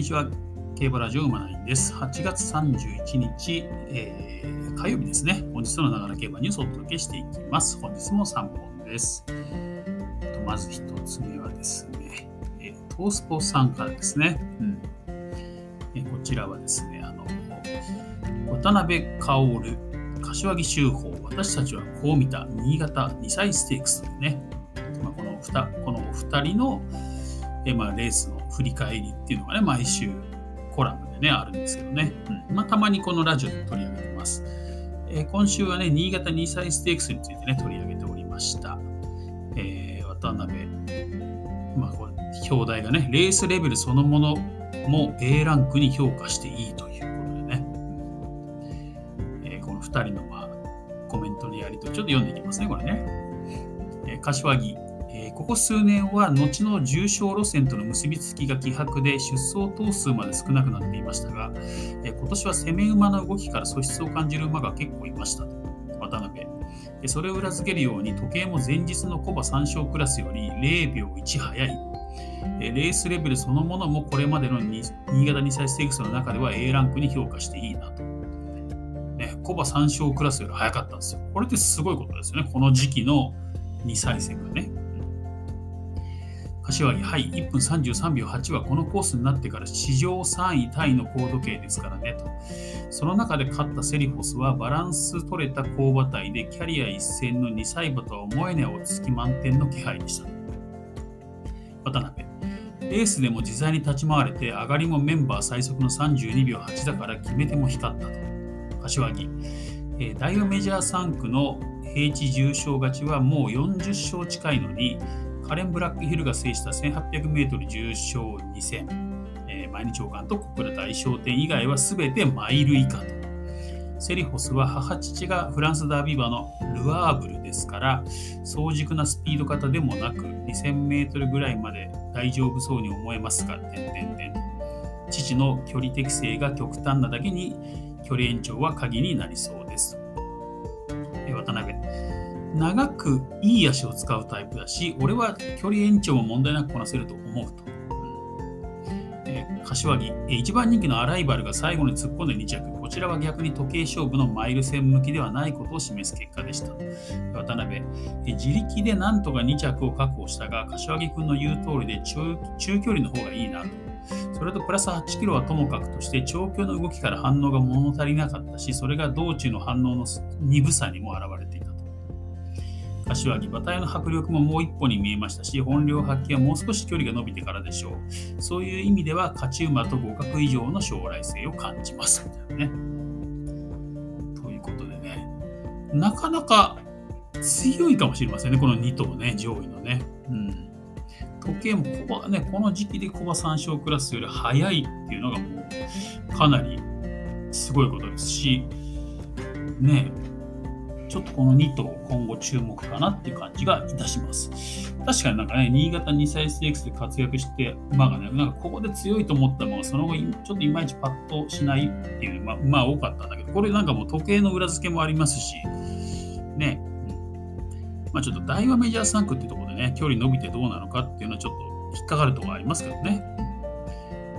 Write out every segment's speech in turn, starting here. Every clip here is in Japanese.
にちは。競馬ラジオ馬ナインです。8月31日、えー、火曜日ですね。本日のながら競馬ニュースをお届けしていきます。本日も3本です。とまず1つ目はですね、えー、トースポさんからですね。うんえー、こちらはですね、あの渡辺薫、柏木修法、私たちはこう見た新潟2歳ステークスというね、まあ、この 2, この2人の、えーまあ、レースの振り返りっていうのがね、毎週コラムでね、あるんですけどね。うんまあ、たまにこのラジオで取り上げてます。えー、今週はね、新潟2歳ステークスについてね、取り上げておりました。えー、渡辺、まあ、これ、表題がね、レースレベルそのものも A ランクに評価していいということでね、えー、この2人の、まあ、コメントのやりとり、ちょっと読んでいきますね、これね。えー、柏木、ここ数年は後の重症路線との結びつきが希薄で出走頭数まで少なくなっていましたが、今年は攻め馬の動きから素質を感じる馬が結構いました。渡辺。それを裏付けるように時計も前日のコバ3勝クラスより0秒1早い。レースレベルそのものもこれまでの新潟2歳ステークスの中では A ランクに評価していいなと。ね、コバ3勝クラスより早かったんですよ。これってすごいことですよね。この時期の2歳戦がね。柏木、はい、1分33秒8はこのコースになってから史上3位タイの高度計ですからねと。その中で勝ったセリフォスはバランス取れた高馬体でキャリア一戦の2歳馬とは思えない落ち着き満点の気配でした。渡辺、レースでも自在に立ち回れて上がりもメンバー最速の32秒8だから決め手も光ったと。柏木、えー、大メジャー3区の平地重賞勝ちはもう40勝近いのに、カレン・ブラックヒルが制した 1800m 重賞2戦、えー、毎日長官と小倉大商店以外は全てマイル以下と。セリフォスは母父がフランスダービー馬のルアーブルですから、早熟なスピード型でもなく、2000メートルぐらいまで大丈夫そうに思えますが、点々点。父の距離適正が極端なだけに、距離延長は鍵になりそうです。渡辺。長くいい足を使うタイプだし、俺は距離延長も問題なくこなせると思うと。えー、柏木、えー、一番人気のアライバルが最後に突っ込んで2着、こちらは逆に時計勝負のマイル戦向きではないことを示す結果でした。渡辺、え、自力でなんとか2着を確保したが、柏木君の言う通りで中距離の方がいいなと。それとプラス8キロはともかくとして長距離の動きから反応が物足りなかったし、それが道中の反応の鈍さにも現れた。柏木、馬体の迫力ももう一歩に見えましたし、本領発揮はもう少し距離が伸びてからでしょう。そういう意味では、勝ち馬と互角以上の将来性を感じます。みたいなね。ということでね、なかなか強いかもしれませんね、この2頭ね、上位のね。うん、時計もここね、この時期で小馬3勝クラスより速いっていうのがもうかなりすごいことですし、ね、ちょっとこの2頭今後注目かなっていう感じがいたします。確かになんかね、新潟2歳ステークスで活躍して馬がね、なんかここで強いと思った馬がその後ちょっといまいちパッとしないっていう馬、馬多かったんだけど、これなんかもう時計の裏付けもありますし、ね、まあちょっと大和メジャー3区っていうところでね、距離伸びてどうなのかっていうのはちょっと引っかかるところありますけどね。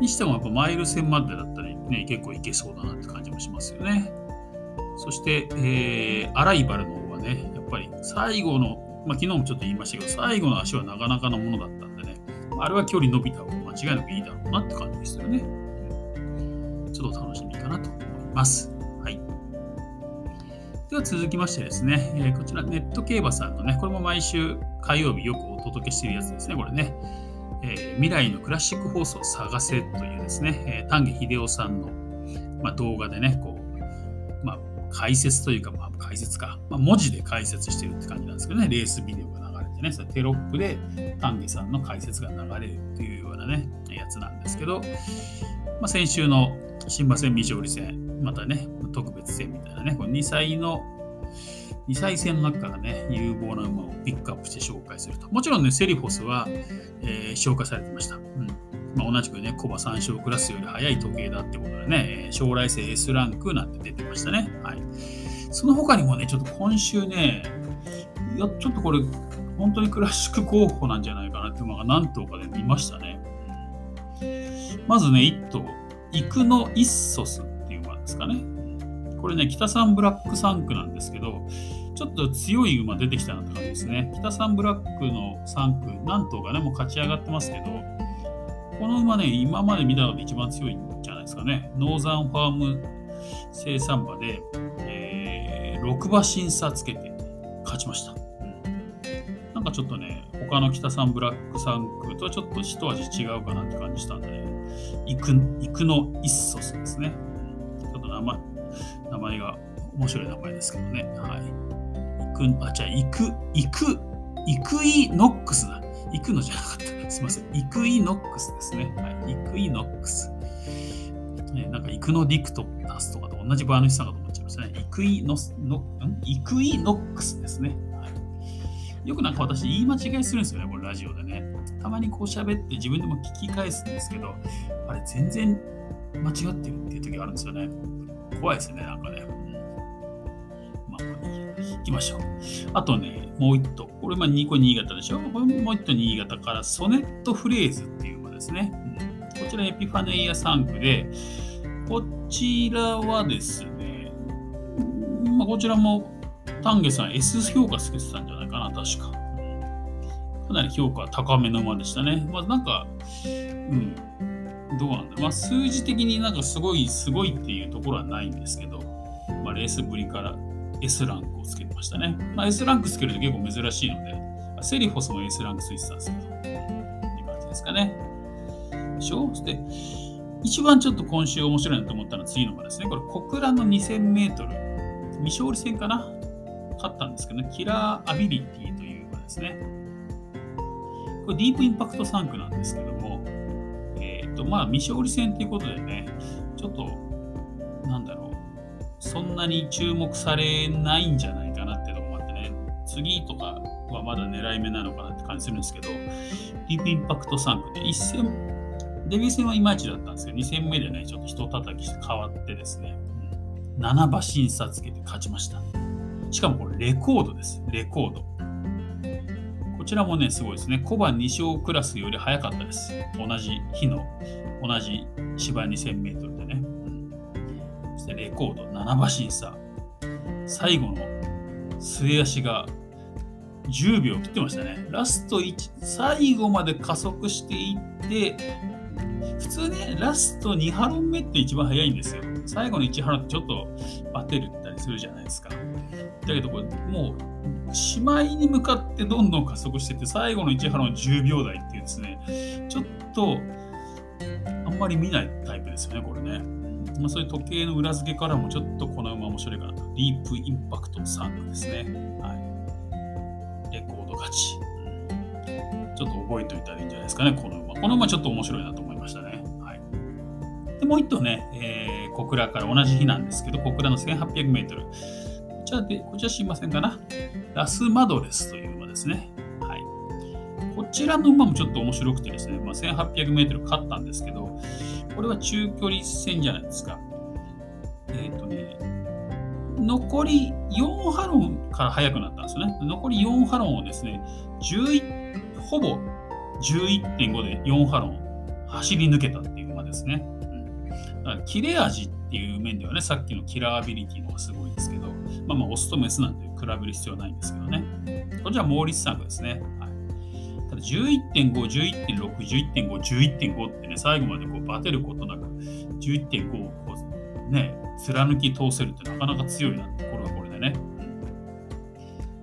にしてもやっぱマイル戦までだったりね、結構いけそうだなって感じもしますよね。そして、えー、アライバルの方はね、やっぱり最後の、まあ、昨日もちょっと言いましたけど、最後の足はなかなかのものだったんでね、あれは距離伸びた方が間違いなくいいだろうなって感じですよね。ちょっと楽しみかなと思います。はい。では続きましてですね、えー、こちらネット競馬さんのね、これも毎週火曜日よくお届けしているやつですね、これね。えー、未来のクラシック放送を探せというですね、えー、丹下秀夫さんの、まあ、動画でね、解説というか、まあ、解説か、まあ、文字で解説してるって感じなんですけどね、レースビデオが流れてね、テロップで丹下さんの解説が流れるっていうようなね、やつなんですけど、まあ、先週の新馬戦未勝利戦、またね、特別戦みたいなね、これ2歳の2歳戦の中からね、有望な馬をピックアップして紹介すると。もちろんね、セリフォスは、えー、紹介されてました。うん。まあ、同じくね、コバ3勝クラスより速い時計だってことでね、将来性 S ランクなんて出てましたね。はい。その他にもね、ちょっと今週ね、いや、ちょっとこれ、本当にクラシック候補なんじゃないかなっていうのが何頭かで見ましたね。まずね、1頭、イクノ・イッソスっていう馬ですかね。これね、北三ブラック3区なんですけど、ちょっと強い馬出てきたなって感じですね。北三ブラックの3区、何頭かね、もう勝ち上がってますけど、この馬ね、今まで見たので一番強いんじゃないですかね。ノーザンファーム生産馬で、えー、6馬審査つけて勝ちました。なんかちょっとね、他の北三ブラック3区とはちょっと一味違うかなって感じしたんでね、イクイクのイッソスですね。ちょっと名前名前が面白い名前ですけどね。はい。イク、あ、じゃあ、イク、イク、イクイノックスだ。イクのじゃなかった。すいません。イクイノックスですね。はい。イクイノックス。ね、なんか、イクノディクタスとかと同じバーニシさんかと思っちゃいましたね。イクイノス、ノん？イクイノックスですね。よくなんか私言い間違いするんですよね、これラジオでね。たまにこう喋って自分でも聞き返すんですけど、あれ全然間違ってるっていう時があるんですよね。怖いですよね、なんかね。まあ、行きましょう。あとね、もう一頭。これ、まあ、2個新潟でしょ。これもう一頭新潟からソネットフレーズっていう馬ですね。こちらエピファネイア3区で、こちらはですね、まあ、こちらも丹下さん S 評価つけてたんじゃないかな、確か。かなり評価高めの馬でしたね。まあ、なんか、うん、どうなんだまあ、数字的になんかすごい、すごいっていうところはないんですけど、まあ、レースぶりから S ランクをつけてましたね。まあ、S ランクつけると結構珍しいので、セリフォスも S ランクついてたんですけど、っていう感じですかね。でしょ？そして、一番ちょっと今週面白いなと思ったのは次の馬ですね。これ、小倉の2000メートル、未勝利戦かな？勝ったんですけどね、キラーアビリティという馬ですね。これディープインパクト3区なんですけども、えっ、ー、と、まあ、未勝利戦ということでね、ちょっと、なんだろう、そんなに注目されないんじゃないかなってとこもあってね、次とかはまだ狙い目なのかなって感じするんですけど、ディープインパクト3区で1戦、デビュー戦はいまいちだったんですけど、2戦目でね、ちょっと人叩きして変わってですね、7馬審査つけて勝ちました。しかもこれレコードです。レコード。こちらもね、すごいですね。小判2勝クラスより早かったです。同じ日の、同じ芝2000メートル。してレコード7馬審査。最後の末足が10秒切ってましたね。ラスト1、最後まで加速していって、普通ね、ラスト2ハロン目って一番早いんですよ。最後の1ハロンってちょっとバテるったりするじゃないですか。だけどこれもうしまいに向かってどんどん加速してて最後の1波の10秒台っていうですねちょっとあんまり見ないタイプですよねこれね、まあ、そういう時計の裏付けからもちょっとこの馬面白いかなと。ディープインパクト3ですね。はい。レコード勝ち。ちょっと覚えておいたらいいんじゃないですかねこの馬。この馬ちょっと面白いなと思いましたね。はい。でもう一頭ね、えー、小倉から同じ日なんですけど小倉の 1800m ちらで、こちら知りませんかな？ラスマドレスという馬ですね。はい。こちらの馬もちょっと面白くてですね、まあ、1800メートル勝ったんですけど、これは中距離戦じゃないですか。えっ、ー、とね、残り4ハロンから速くなったんですよね。残り4ハロンをですね、11ほぼ11.5で4ハロン走り抜けたっていう馬ですね。うん、切れ味っていう面ではね、さっきのキラーアビリティの方がすごいですけど、まあまあ、オスとメスなんて比べる必要はないんですけどね。こちらモーリスさんがですね。はい、ただ11.5、11.6、11.5、11.5ってね、最後までこうバテることなく、11.5をこうね、貫き通せるってなかなか強いなって、これはこれでね。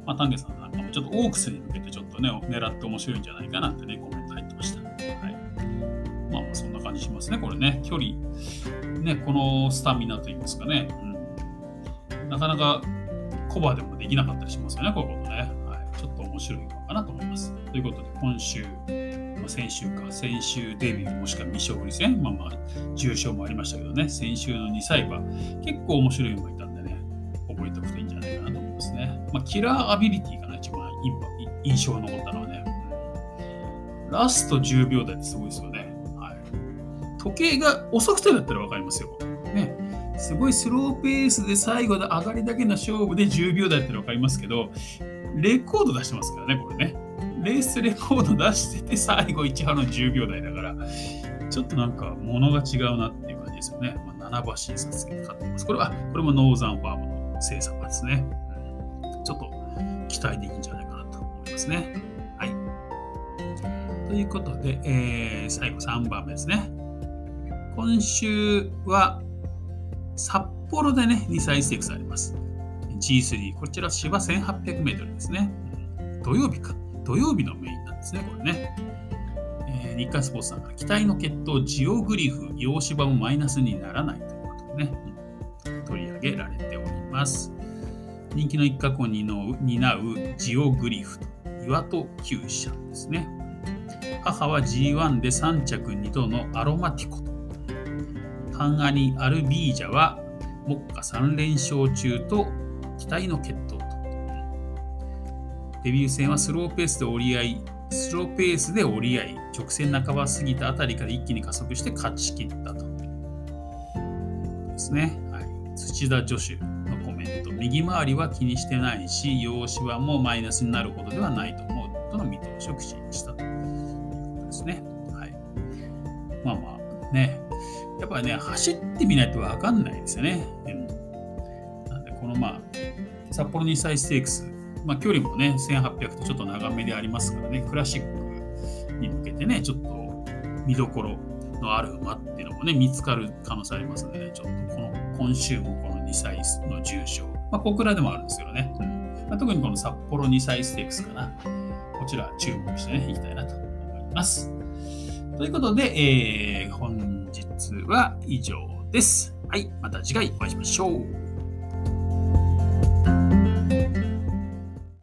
まあ、丹下さんなんかもちょっとオークスに向けてちょっとね、狙って面白いんじゃないかなってね、コメント入ってました。はい。まあ、まあ、そんな感じしますね、これね。距離、ね、このスタミナといいますかね。うん、なかなかコバでもできなかったりしますよね、こういうことね。はい、ちょっと面白いなと思います。ということで、今週、まあ、先週か、先週デビューもしくは未勝利戦、まあまあ、重賞もありましたけどね、先週の2歳馬、結構面白い馬いたんでね、覚えておくといいんじゃないかなと思いますね。まあ、キラーアビリティがね、一番印象に残ったのはね、ラスト10秒台ってすごいですよね。はい、時計が遅くてだったら分かりますよ。ね、すごいスローペースで最後で上がりだけの勝負で10秒台っての分かりますけど、レコード出してますからね、これね。レースレコード出してて最後1波の10秒台だから、ちょっとなんか物が違うなっていう感じですよね。まあ、七橋印刷が買ってます。これは、これもノーザンファームの生産ですね。ちょっと期待できるんじゃないかなと思いますね。はい。ということで、えー、最後3番目ですね。今週は札幌でね、2歳ステークスあります。G3、こちら芝1800メートルですね。土曜日か。土曜日のメインなんですね、これね。えー、日刊スポーツさんから期待の決闘、ジオグリフ、洋芝もマイナスにならないということね、取り上げられております。人気の一角を担うジオグリフと岩戸厩舎ですね。母は G1 で3着2頭のアロマティコと。ハンガニ・アルビージャは目下3連勝中と期待の決闘と。デビュー戦はスローペースで折り合い、スローペースで折り合い、直線半ば過ぎたあたりから一気に加速して勝ち切ったと。ですね。はい、土田助手のコメント。右回りは気にしてないし、用紙はもうマイナスになるほどではないと思うとの見通しを口にしたということですね。はい。まあまあね、やっぱね、走ってみないと分かんないですよね。うん、なんで、このまあ、札幌2歳ステークス、まあ、距離もね、1800とちょっと長めでありますからね、クラシックに向けてね、ちょっと見どころのある馬っていうのもね、見つかる可能性ありますので、ね、ちょっとこの今週もこの2歳の重賞、まあ、小倉でもあるんですけどね、まあ、特にこの札幌2歳ステークスかな、こちら注目してね、いきたいなと思います。ということで、えー、本日は以上です。はい、また次回お会いしましょう。